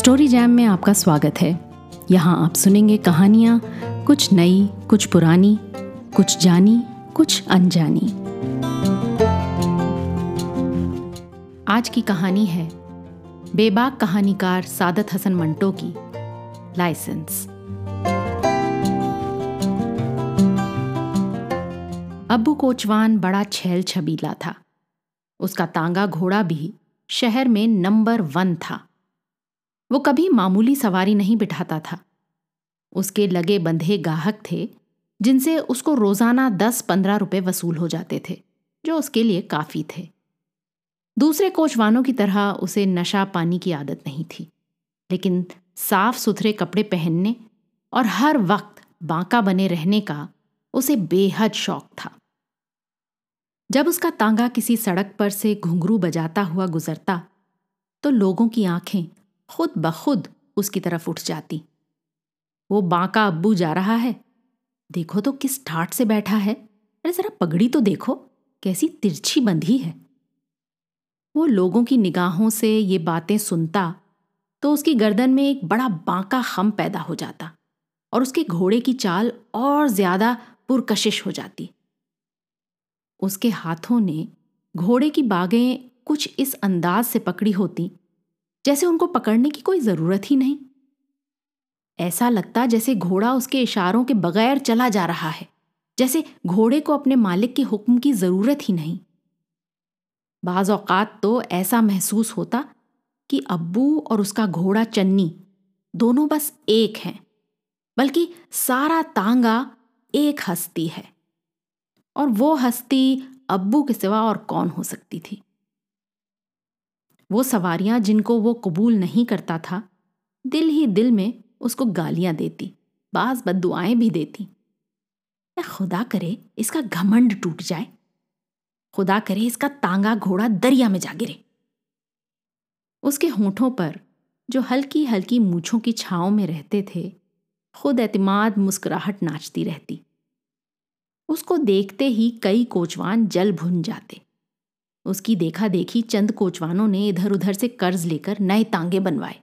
Story jam में आपका स्वागत है। यहाँ आप सुनेंगे कहानियाँ, कुछ नई, कुछ पुरानी, कुछ जानी, कुछ अनजानी। आज की कहानी है बेबाक कहानीकार सादत हसन मंटो की, लाइसेंस। अब्बू कोचवान बड़ा छैल छबीला था। उसका तांगा घोड़ा भी शहर में नंबर वन था। वो कभी मामूली सवारी नहीं बिठाता था। उसके लगे बंधे गाहक थे, जिनसे उसको रोज़ाना दस पंद्रह रुपए वसूल हो जाते थे, जो उसके लिए काफ़ी थे। दूसरे कोचवानों की तरह उसे नशा पानी की आदत नहीं थी, लेकिन साफ़ सुथरे कपड़े पहनने और हर वक्त बांका बने रहने का उसे बेहद शौक था। जब उसका तांगा किसी सड़क पर से घुंघरू बजाता हुआ गुजरता तो लोगों की आँखें खुद ब खुद उसकी तरफ़ उठ जाती। वो बांका अब्बू जा रहा है। देखो तो किस ठाट से बैठा है। अरे जरा पगड़ी तो देखो, कैसी तिरछी बंधी है। वो लोगों की निगाहों से ये बातें सुनता तो उसकी गर्दन में एक बड़ा बांका खम पैदा हो जाता और उसके घोड़े की चाल और ज़्यादा पुरकशिश हो जाती। उसके हाथों ने घोड़े की बागें कुछ इस अंदाज से पकड़ी होती जैसे उनको पकड़ने की कोई ज़रूरत ही नहीं। ऐसा लगता जैसे घोड़ा उसके इशारों के बगैर चला जा रहा है, जैसे घोड़े को अपने मालिक के हुक्म की ज़रूरत ही नहीं। बाज औकात तो ऐसा महसूस होता कि अब्बू और उसका घोड़ा चन्नी दोनों बस एक हैं, बल्कि सारा तांगा एक हस्ती है, और वो हस्ती अब्बू के सिवा और कौन हो सकती थी? वो सवारियाँ जिनको वो कबूल नहीं करता था, दिल ही दिल में उसको गालियाँ देती, बाज बदुआएँ भी देती। खुदा करे इसका घमंड टूट जाए? खुदा करे इसका तांगा घोड़ा दरिया में जा गिरे। उसके होठों पर जो हल्की हल्की मूछों की छाओं में रहते थे, खुद एतमाद मुस्कुराहट नाचती रहती। उसको देखते ही कई कोचवान जल भुन जाते। उसकी देखा देखी चंद कोचवानों ने इधर उधर से कर्ज लेकर नए तांगे बनवाए।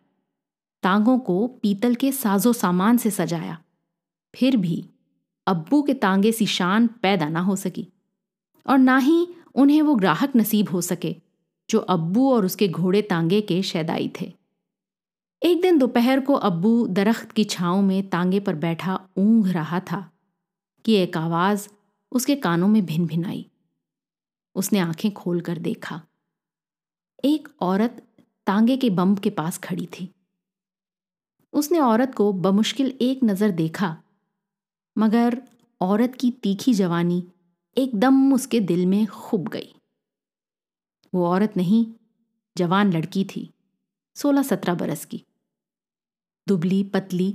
तांगों को पीतल के साजो सामान से सजाया। फिर भी अब्बू के तांगे सी शान पैदा ना हो सकी, और ना ही उन्हें वो ग्राहक नसीब हो सके, जो अब्बू और उसके घोड़े तांगे के शैदाई थे। एक दिन दोपहर को अब्बू दरख्त की छाँव में तांगे पर बैठा ऊँघ रहा था कि एक आवाज़ उसके कानों में भिन भिन आई। उसने आँखें खोल कर देखा। एक औरत तांगे के बम के पास खड़ी थी। उसने औरत को बमुश्किल एक नज़र देखा, मगर औरत की तीखी जवानी एकदम उसके दिल में खुब गई। वो औरत नहीं, जवान लड़की थी सोलह सत्रह बरस की। दुबली, पतली,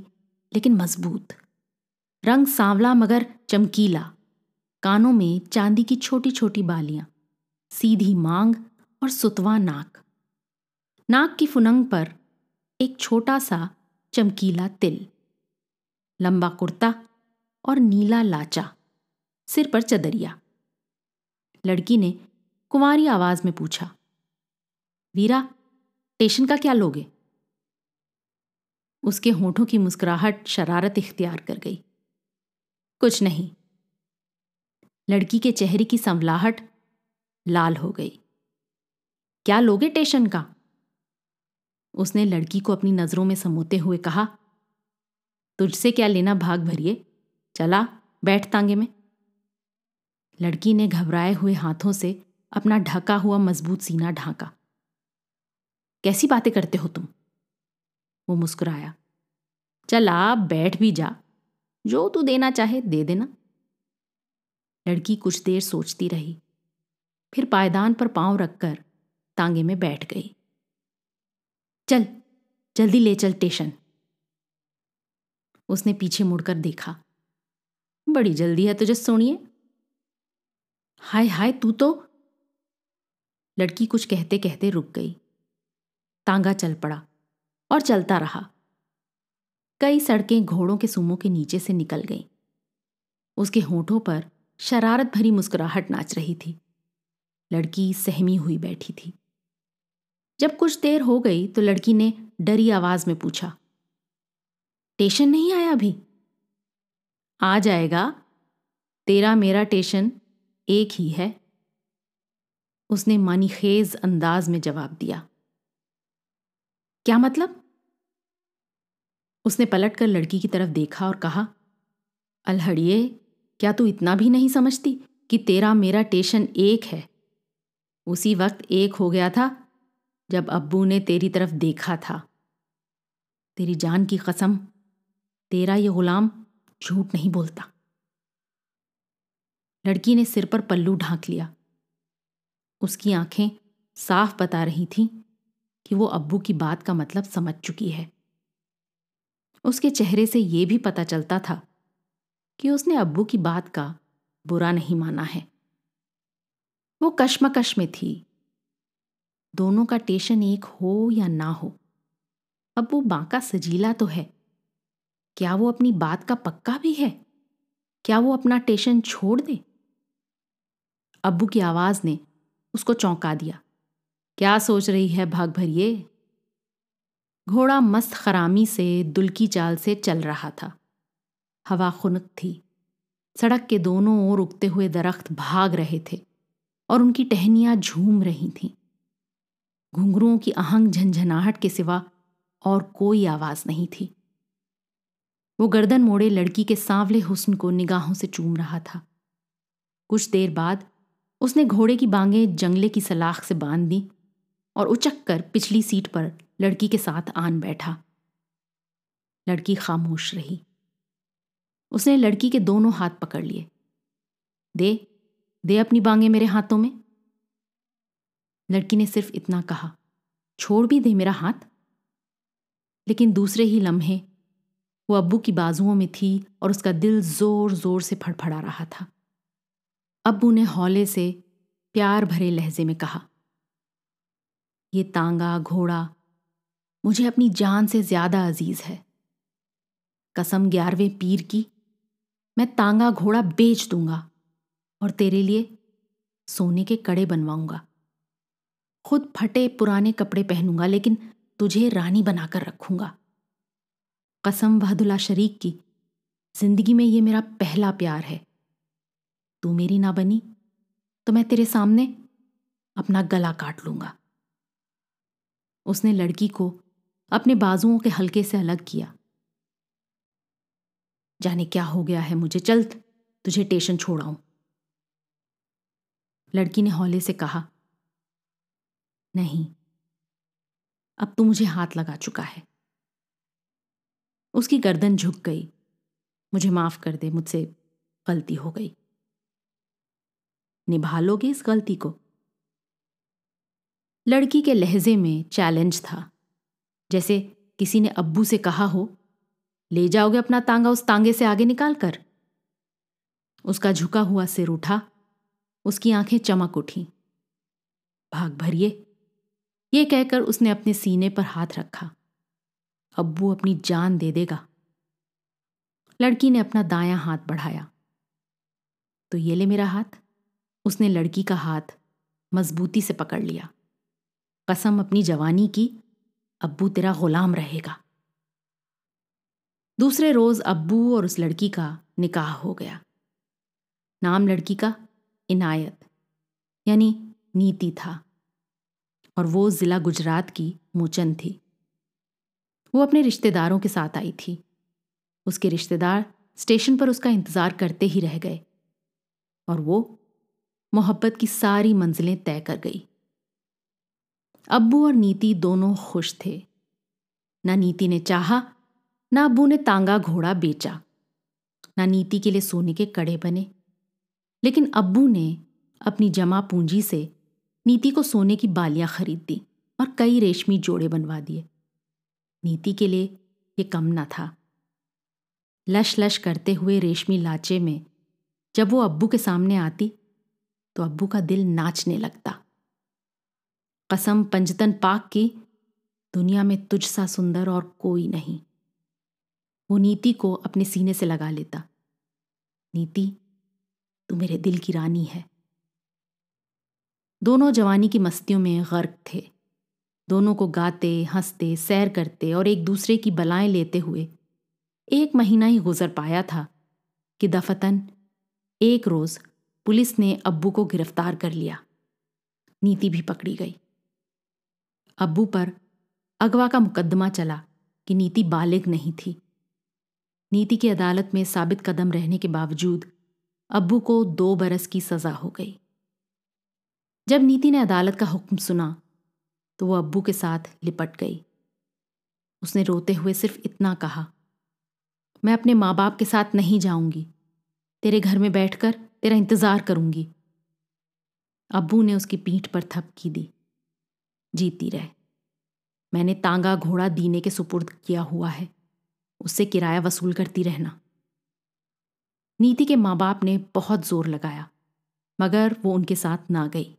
लेकिन मज़बूत। रंग सांवला मगर चमकीला, कानों में चांदी की छोटी छोटी बालियाँ। सीधी मांग और सुतवा नाक। नाक की फुनंग पर एक छोटा सा चमकीला तिल, लंबा कुर्ता और नीला लाचा, सिर पर चदरिया। लड़की ने कुमारी आवाज़ में पूछा, वीरा टेशन का क्या लोगे? उसके होठों की मुस्कुराहट शरारत इख्तियार कर गई। कुछ नहीं। लड़की के चेहरे की संवलाहट लाल हो गई। क्या लोगे टेशन का? उसने लड़की को अपनी नज़रों में समोते हुए कहा, तुझसे क्या लेना भाग भरिए, चला, बैठ तांगे में। लड़की ने घबराए हुए हाथों से अपना ढका हुआ मज़बूत सीना ढांका। कैसी बातें करते हो तुम? वो मुस्कुराया। चला, बैठ भी जा, जो तू देना चाहे दे देना। लड़की कुछ देर सोचती रही। फिर पायदान पर पाँव रखकर तांगे में बैठ गई। चल, जल्दी ले चल स्टेशन। उसने पीछे मुड़कर देखा। बड़ी जल्दी है तुझे सोनिए। हाय हाय, तू तो। लड़की कुछ कहते कहते रुक गई। तांगा चल पड़ा और चलता रहा। कई सड़कें घोड़ों के सुमों के नीचे से निकल गईं। उसके होठों पर शरारत भरी मुस्कुराहट नाच रही थी। लड़की सहमी हुई बैठी थी। जब कुछ देर हो गई तो लड़की ने डरी आवाज़ में पूछा, टेशन नहीं आया अभी? आ जाएगा। तेरा मेरा टेशन एक ही है। उसने मानीखेज अंदाज में जवाब दिया। क्या मतलब? उसने पलटकर लड़की की तरफ़ देखा और कहा अलहड़िए क्या तू इतना भी नहीं समझती कि तेरा मेरा टेशन एक है? उसी वक्त एक हो गया था जब अब्बू ने तेरी तरफ़ देखा था। तेरी जान की कसम, तेरा ये गुलाम झूठ नहीं बोलता। लड़की ने सिर पर पल्लू ढांक लिया। उसकी आँखें साफ़ बता रही थीं कि वो अब्बू की बात का मतलब समझ चुकी है। उसके चेहरे से यह भी पता चलता था कि उसने अब्बू की बात का बुरा नहीं माना है। वो कश्मकश में थी। दोनों का टेशन एक हो या ना हो। अब वो बांका सजीला तो है। क्या वो अपनी बात का पक्का भी है? क्या वो अपना टेशन छोड़ दे? अब्बू की आवाज़ ने उसको चौंका दिया। क्या सोच रही है भाग भरिए? घोड़ा मस्त खरामी से दुलकी चाल से चल रहा था। हवा खुनक थी। सड़क के दोनों ओर उगते हुए दरख्त भाग रहे थे। और उनकी टहनियाँ झूम रही थीं। घुंघरुओं की अहंग झंझनाहट के सिवा और कोई आवाज़ नहीं थी। वो गर्दन मोड़े लड़की के सांवले हुस्न को निगाहों से चूम रहा था। कुछ देर बाद उसने घोड़े की बांगें जंगले की सलाख से बाँध दी और उचक कर पिछली सीट पर लड़की के साथ आन बैठा। लड़की खामोश रही। उसने लड़की के दोनों हाथ पकड़ लिए। दे दे अपनी बांगे मेरे हाथों में। लड़की ने सिर्फ़ इतना कहा, छोड़ भी दे मेरा हाथ। लेकिन दूसरे ही लम्हे, वो अब्बू की बाजुओं में थी और उसका दिल ज़ोर ज़ोर से फड़फड़ा रहा था। अब्बू ने हौले से प्यार भरे लहजे में कहा, ये तांगा, घोड़ा, मुझे अपनी जान से ज़्यादा अज़ीज़ है। कसम ग्यारहवें पीर की, मैं तांगा, घोड़ा बेच दूँगा। और तेरे लिए सोने के कड़े बनवाऊँगा। खुद फटे पुराने कपड़े पहनूँगा, लेकिन तुझे रानी बनाकर रखूँगा। कसम वहदुल्ला शरीक की, ज़िंदगी में ये मेरा पहला प्यार है। तू मेरी ना बनी तो मैं तेरे सामने अपना गला काट लूँगा। उसने लड़की को अपने बाजुओं के हल्के से अलग किया। जाने क्या हो गया है मुझे, चल तुझे टेशन छोड़ाऊं। लड़की ने हौले से कहा, नहीं, अब तू मुझे हाथ लगा चुका है। उसकी गर्दन झुक गई। मुझे माफ़ कर दे, मुझसे गलती हो गई। निभा लोगे इस गलती को? लड़की के लहजे में चैलेंज था। जैसे किसी ने अब्बू से कहा हो, ले जाओगे अपना तांगा उस तांगे से आगे निकाल कर उसका झुका हुआ सिर उठा उसकी आँखें चमक उठी। भाग भरिए। ये कहकर उसने अपने सीने पर हाथ रखा। अब्बू अपनी जान दे देगा। लड़की ने अपना दायां हाथ बढ़ाया। तो ये ले मेरा हाथ। उसने लड़की का हाथ मजबूती से पकड़ लिया। कसम अपनी जवानी की, अब्बू तेरा गुलाम रहेगा। दूसरे रोज अब्बू और उस लड़की का निकाह हो गया। नाम लड़की का इनायत, यानी नीति था, और वो जिला गुजरात की मोचन थी। वो अपने रिश्तेदारों के साथ आई थी। उसके रिश्तेदार स्टेशन पर उसका इंतज़ार करते ही रह गए, और वो मोहब्बत की सारी मंजिलें तय कर गई। अब्बू और नीति दोनों खुश थे। ना नीति ने चाहा, ना अब्बू ने तांगा घोड़ा बेचा, ना नीति के लिए सोने के कड़े बने। लेकिन अब्बू ने अपनी जमा पूंजी से नीति को सोने की बालियाँ खरीद दी और कई रेशमी जोड़े बनवा दिए। नीति के लिए ये कम न था। लश लश करते हुए रेशमी लाचे में जब वो अब्बू के सामने आती तो अब्बू का दिल नाचने लगता। कसम पंजतन पाक की दुनिया में तुझ सा सुंदर और कोई नहीं। वो नीति को अपने सीने से लगा लेता। नीति तू मेरे दिल की रानी है। दोनों जवानी की मस्तियों में गर्क थे। दोनों को गाते, हँसते, सैर करते और एक दूसरे की बलाएँ लेते हुए एक महीना ही गुजर पाया था कि दफतन एक रोज पुलिस ने अब्बू को गिरफ़्तार कर लिया। नीति भी पकड़ी गई। अब्बू पर अगवा का मुकदमा चला कि नीति बालिग नहीं थी। नीति की अदालत में साबित कदम रहने के बावजूद अब्बू को दो बरस की सजा हो गई। जब नीति ने अदालत का हुक्म सुना तो वो अब्बू के साथ लिपट गई। उसने रोते हुए सिर्फ़ इतना कहा, मैं अपने माँ बाप के साथ नहीं जाऊँगी। तेरे घर में बैठकर तेरा इंतज़ार करूँगी। अब्बू ने उसकी पीठ पर थपकी दी। जीती रहे। मैंने तांगा घोड़ा दीने के सुपुर्द किया हुआ है। उससे किराया वसूल करती रहना। नीति के माँ बाप ने बहुत ज़ोर लगाया, मगर वो उनके साथ ना गई।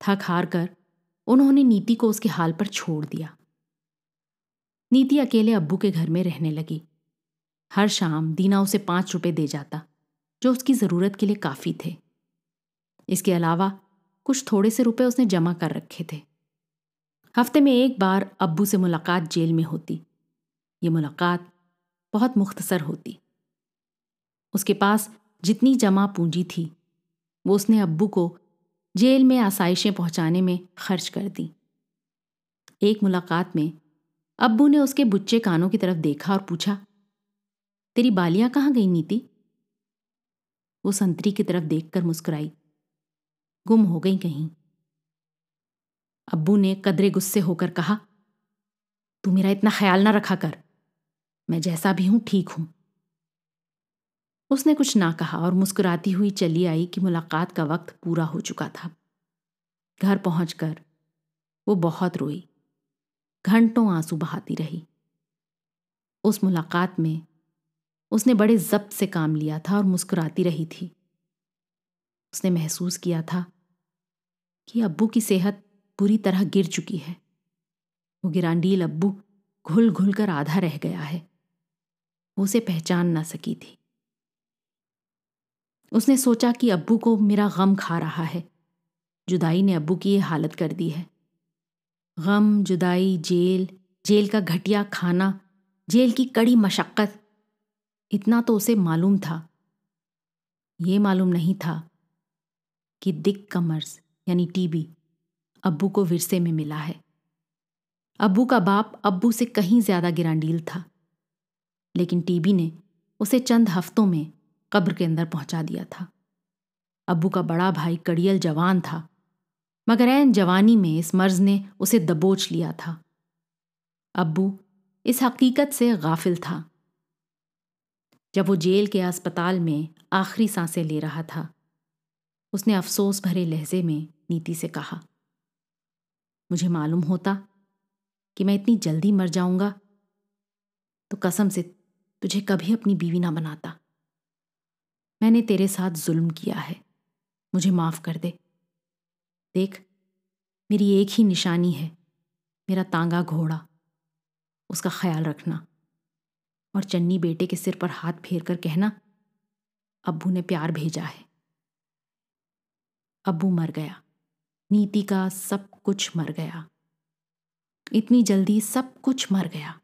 थक हार कर उन्होंने नीति को उसके हाल पर छोड़ दिया। नीति अकेले अब्बू के घर में रहने लगी। हर शाम दीना उसे पाँच रुपए दे जाता, जो उसकी ज़रूरत के लिए काफ़ी थे। इसके अलावा कुछ थोड़े से रुपए उसने जमा कर रखे थे। हफ़्ते में एक बार अब्बू से मुलाकात जेल में होती। ये मुलाकात बहुत मुख्तसर होती। उसके पास जितनी जमा पूंजी थी, वो उसने अब्बू को जेल में आसाइशें पहुँचाने में खर्च कर दी। एक मुलाकात में अब्बू ने उसके बुच्चे कानों की तरफ़ देखा और पूछा, तेरी बालियाँ कहाँ गई नीति? वो संतरी की तरफ़ देखकर मुस्कुराई, गुम हो गई कहीं? अब्बू ने कदरे गुस्से होकर कहा, तू मेरा इतना ख्याल ना रखा कर, मैं जैसा भी हूँ ठीक हूँ। उसने कुछ ना कहा और मुस्कुराती हुई चली आई कि मुलाकात का वक्त पूरा हो चुका था। घर पहुंचकर वो बहुत रोई। घंटों आँसू बहाती रही। उस मुलाकात में उसने बड़े जब्त से काम लिया था और मुस्कुराती रही थी। उसने महसूस किया था कि अब्बू की सेहत पूरी तरह गिर चुकी है। वो गिरांडील अब्बू घुल घुल कर आधा रह गया है। वो उसे पहचान ना सकी थी। उसने सोचा कि अब्बू को मेरा गम खा रहा है। जुदाई ने अब्बू की ये हालत कर दी है। गम, जुदाई, जेल जेल का घटिया खाना, जेल की कड़ी मशक्क़त, इतना तो उसे मालूम था। ये मालूम नहीं था कि दिक का मर्ज यानी टीबी, अब्बू को विरसे में मिला है। अब्बू का बाप अब्बू से कहीं ज़्यादा गिरांडील था। लेकिन टीबी ने उसे चंद हफ्तों में कब्र के अंदर पहुँचा दिया था। अब्बू का बड़ा भाई कड़ियल जवान था, मगर एन जवानी में इस मर्ज ने उसे दबोच लिया था। अब्बू इस हकीकत से गाफिल था, जब वो जेल के अस्पताल में आखिरी साँसें ले रहा था। उसने अफसोस भरे लहजे में नीति से कहा, मुझे मालूम होता कि मैं इतनी जल्दी मर जाऊँगा तो कसम से तुझे कभी अपनी बीवी ना बनाता। मैंने तेरे साथ जुल्म किया है। मुझे माफ़ कर दे। देख, मेरी एक ही निशानी है, मेरा तांगा घोड़ा, उसका ख्याल रखना। और चन्नी बेटे के सिर पर हाथ फेर कर कहना, अब्बू ने प्यार भेजा है। अब्बू मर गया। नीति का सब कुछ मर गया। इतनी जल्दी सब कुछ मर गया।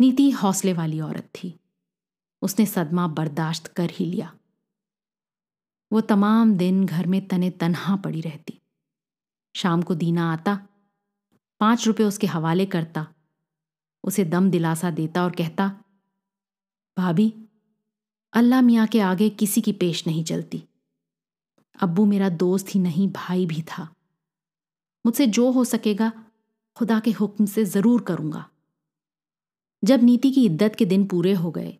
नीति हौसले वाली औरत थी। उसने सदमा बर्दाश्त कर ही लिया। वो तमाम दिन घर में तने तनहा पड़ी रहती। शाम को दीना आता, पाँच रुपए उसके हवाले करता, उसे दम दिलासा देता और कहता, भाभी, अल्लाह मियाँ के आगे किसी की पेश नहीं चलती। अब्बू मेरा दोस्त ही नहीं, भाई भी था। मुझसे जो हो सकेगा, खुदा के हुक्म से ज़रूर करूँगा। जब नीति की इद्दत के दिन पूरे हो गए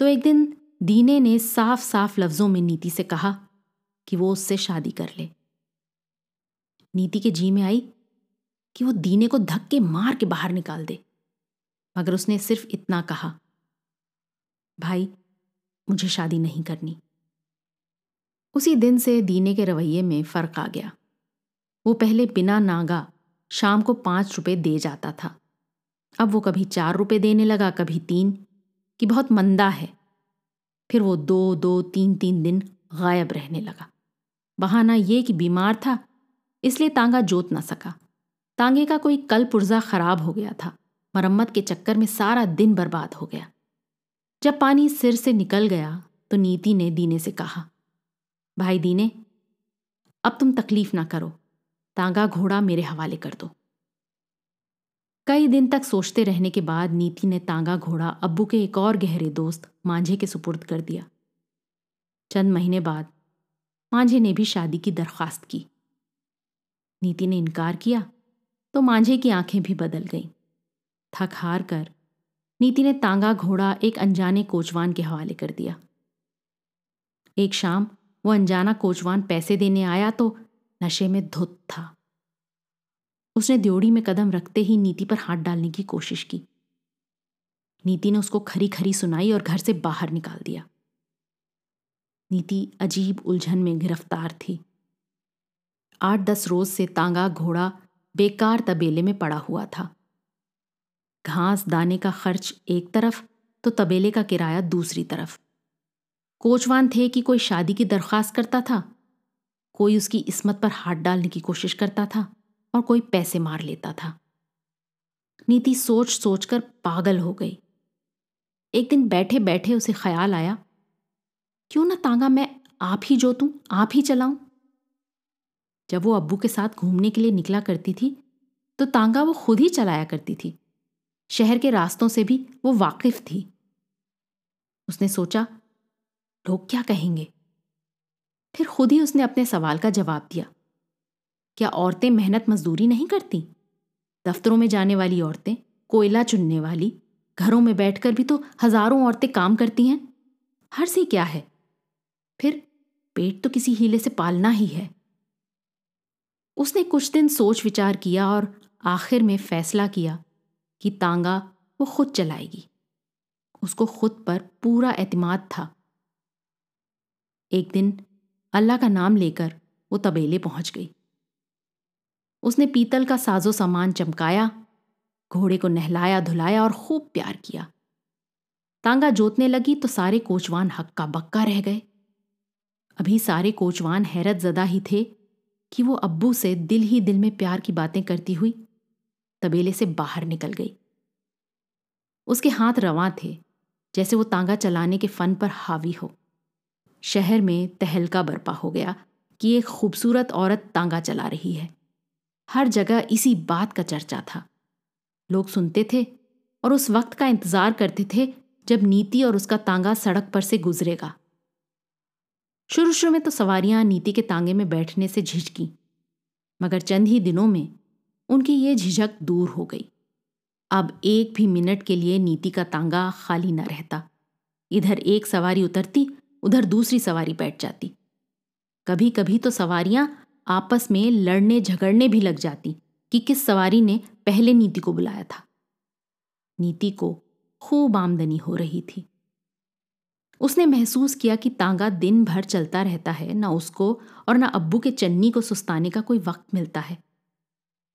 तो एक दिन दीने ने साफ़ साफ़ लफ्जों में नीति से कहा कि वो उससे शादी कर ले। नीति के जी में आई कि वो दीने को धक्के मार के बाहर निकाल दे। मगर उसने सिर्फ़ इतना कहा, भाई, मुझे शादी नहीं करनी। उसी दिन से दीने के रवैये में फ़र्क आ गया। वो पहले बिना नागा शाम को पाँच रुपए दे जाता था। अब वो कभी चार रुपए देने लगा, कभी तीन। कि बहुत मंदा है। फिर वो दो दो, तीन तीन दिन गायब रहने लगा। बहाना ये कि बीमार था, इसलिए तांगा जोत ना सका। तांगे का कोई कल पुर्जा खराब हो गया था। मरम्मत के चक्कर में सारा दिन बर्बाद हो गया। जब पानी सिर से निकल गया तो नीति ने दीने से कहा, भाई दीने, अब तुम तकलीफ़ ना करो। तांगा घोड़ा मेरे हवाले कर दो। कई दिन तक सोचते रहने के बाद नीति ने तांगा घोड़ा अब्बू के एक और गहरे दोस्त मांझे के सुपुर्द कर दिया। चंद महीने बाद मांझे ने भी शादी की दरख्वास्त की। नीति ने इनकार किया तो मांझे की आँखें भी बदल गईं। थक हार कर नीति ने तांगा घोड़ा एक अनजाने कोचवान के हवाले कर दिया। एक शाम वो अनजाना कोचवान पैसे देने आया तो नशे में धुत था। उसने द्योड़ी में कदम रखते ही नीति पर हाथ डालने की कोशिश की। नीति ने उसको खरी खरी सुनाई और घर से बाहर निकाल दिया। नीति अजीब उलझन में गिरफ़्तार थी। आठ दस रोज से तांगा, घोड़ा बेकार तबेले में पड़ा हुआ था। घास दाने का खर्च एक तरफ़ तो तबेले का किराया दूसरी तरफ़। कोचवान थे कि कोई शादी की दरख्वास्त करता था? कोई उसकी इसमत पर हाथ डालने की कोशिश करता था? और कोई पैसे मार लेता था। नीति सोच सोचकर पागल हो गई। एक दिन बैठे बैठे उसे ख्याल आया, क्यों ना तांगा मैं आप ही जोतूं, आप ही चलाऊं? जब वो अब्बू के साथ घूमने के लिए निकला करती थी तो तांगा वो खुद ही चलाया करती थी। शहर के रास्तों से भी वो वाकिफ थी। उसने सोचा, लोग क्या कहेंगे? फिर खुद ही उसने अपने सवाल का जवाब दिया। क्या औरतें मेहनत मजदूरी नहीं करती? दफ्तरों में जाने वाली औरतें, कोयला चुनने वाली, घरों में बैठकर भी तो हज़ारों औरतें काम करती हैं। हर से क्या है? फिर पेट तो किसी हीले से पालना ही है। उसने कुछ दिन सोच विचार किया और आखिर में फैसला किया कि तांगा वो खुद चलाएगी। उसको खुद पर पूरा एतमाद था। एक दिन अल्लाह का नाम लेकर वो तबेले पहुँच गई। उसने पीतल का साजो सामान चमकाया, घोड़े को नहलाया, धुलाया और खूब प्यार किया। तांगा जोतने लगी तो सारे कोचवान हक्का बक्का रह गए। अभी सारे कोचवान हैरत जदा ही थे कि वो अब्बू से दिल ही दिल में प्यार की बातें करती हुई तबेले से बाहर निकल गई। उसके हाथ रवां थे, जैसे वो तांगा चलाने के फन पर हावी हो। शहर में तहलका बर्पा हो गया कि एक खूबसूरत औरत तांगा चला रही है। हर जगह इसी बात का चर्चा था। लोग सुनते थे और उस वक्त का इंतज़ार करते थे जब नीति और उसका तांगा सड़क पर से गुजरेगा। शुरू शुरू में तो सवारियाँ नीति के तांगे में बैठने से झिझकी, मगर चंद ही दिनों में उनकी ये झिझक दूर हो गई। अब एक भी मिनट के लिए नीति का तांगा खाली न रहता। इधर एक सवारी उतरती, उधर दूसरी सवारी बैठ जाती। कभी कभी तो सवारियाँ आपस में लड़ने झगड़ने भी लग जाती कि किस सवारी ने पहले नीति को बुलाया था। नीति को खूब आमदनी हो रही थी। उसने महसूस किया कि तांगा दिन भर चलता रहता है, ना उसको और ना अब्बू के चन्नी को सुस्ताने का कोई वक्त मिलता है।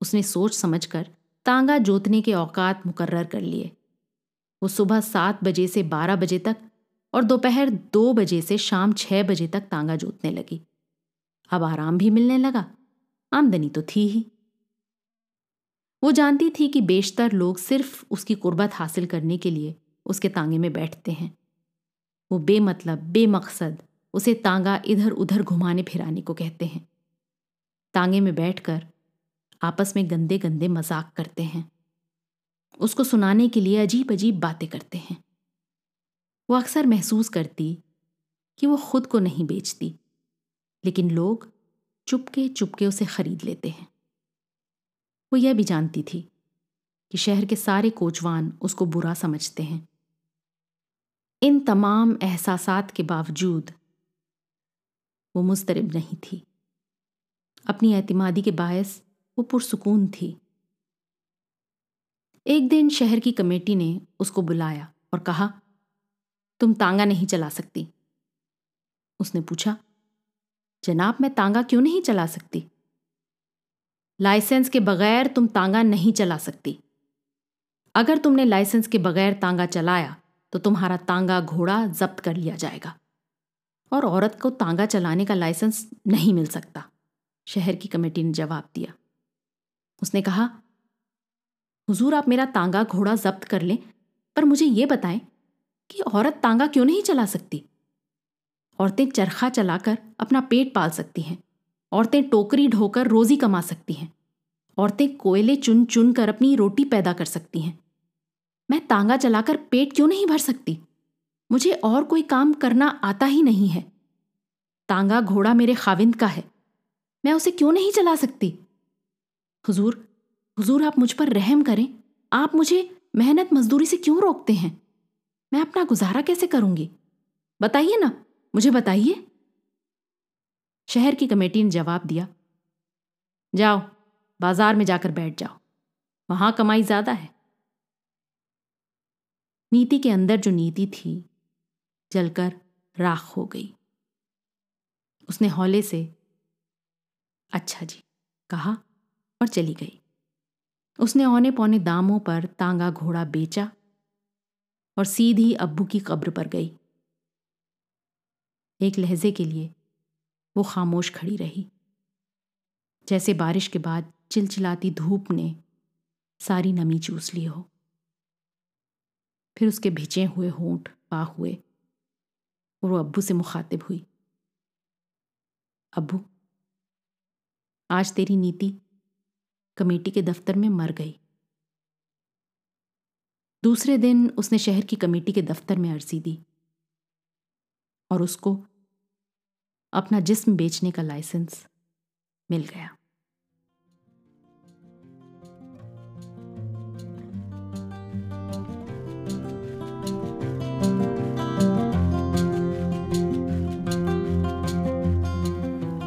उसने सोच समझकर तांगा जोतने के औकात मुकर्र कर लिए। वो सुबह सात बजे से बारह बजे तक और दोपहर दो बजे से शाम छह बजे तक तांगा जोतने लगी। अब आराम भी मिलने लगा। आमदनी तो थी ही। वो जानती थी कि बेशतर लोग सिर्फ़ उसकी कुर्बत हासिल करने के लिए उसके तांगे में बैठते हैं। वो बेमतलब, बेमकसद उसे तांगा इधर उधर घुमाने फिराने को कहते हैं। तांगे में बैठकर आपस में गंदे गंदे मज़ाक करते हैं। उसको सुनाने के लिए अजीब अजीब बातें करते हैं। वो अक्सर महसूस करती कि वो खुद को नहीं बेचती। लेकिन लोग चुपके चुपके उसे खरीद लेते हैं। वो यह भी जानती थी कि शहर के सारे कोचवान उसको बुरा समझते हैं। इन तमाम एहसासात के बावजूद वो मुस्तरब नहीं थी। अपनी एतमादी के बायस वो पुरसकून थी। एक दिन शहर की कमेटी ने उसको बुलाया और कहा, तुम तांगा नहीं चला सकती। उसने पूछा जनाब, मैं तांगा क्यों नहीं चला सकती? लाइसेंस के बगैर तुम तांगा नहीं चला सकती। अगर तुमने लाइसेंस के बगैर तांगा चलाया तो तुम्हारा तांगा घोड़ा जब्त कर लिया जाएगा। और औरत को तांगा चलाने का लाइसेंस नहीं मिल सकता। शहर की कमेटी ने जवाब दिया। उसने कहा, हुजूर, आप मेरा तांगा घोड़ा जब्त कर लें, पर मुझे ये बताएँ कि औरत तांगा क्यों नहीं चला सकती? औरतें चरखा चलाकर अपना पेट पाल सकती हैं। औरतें टोकरी ढोकर रोजी कमा सकती हैं। औरतें कोयले चुन चुन कर अपनी रोटी पैदा कर सकती हैं। मैं तांगा चलाकर पेट क्यों नहीं भर सकती? मुझे और कोई काम करना आता ही नहीं है। तांगा घोड़ा मेरे खाविंद का है। मैं उसे क्यों नहीं चला सकती? हुजूर हुजूर, आप मुझ पर रहम करें। आप मुझे मेहनत मजदूरी से क्यों रोकते हैं? मैं अपना गुजारा कैसे करूँगी? बताइए ना। मुझे बताइए। शहर की कमेटी ने जवाब दिया, जाओ, बाज़ार में जाकर बैठ जाओ, वहाँ कमाई ज़्यादा है। नीति के अंदर जो नीति थी, जलकर राख हो गई। उसने हौले से अच्छा जी, कहा और चली गई। उसने औने पौने दामों पर तांगा घोड़ा बेचा और सीधी अब्बू की कब्र पर गई। एक लहजे के लिए, वो खामोश खड़ी रही। जैसे बारिश के बाद चिलचिलाती धूप ने सारी नमी चूस ली हो। फिर उसके भिजे हुए होंठ पा हुए, और वो अब्बू से मुखातिब हुई। अब्बू, आज तेरी नीति कमेटी के दफ्तर में मर गई। दूसरे दिन उसने शहर की कमेटी के दफ्तर में अर्जी दी। और उसको अपना जिस्म बेचने का लाइसेंस मिल गया।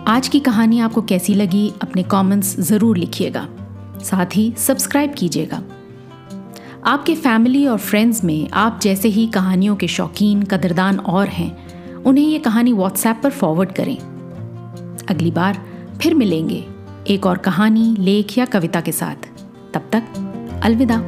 आज की कहानी आपको कैसी लगी, अपने कमेंट्स ज़रूर लिखिएगा। साथ ही सब्सक्राइब कीजिएगा। आपके फैमिली और फ्रेंड्स में आप जैसे ही कहानियों के शौकीन, कदरदान और हैं उन्हें ये कहानी व्हाट्सएप पर फॉरवर्ड करें। अगली बार फिर मिलेंगे एक और कहानी, लेख या कविता के साथ। तब तक अलविदा।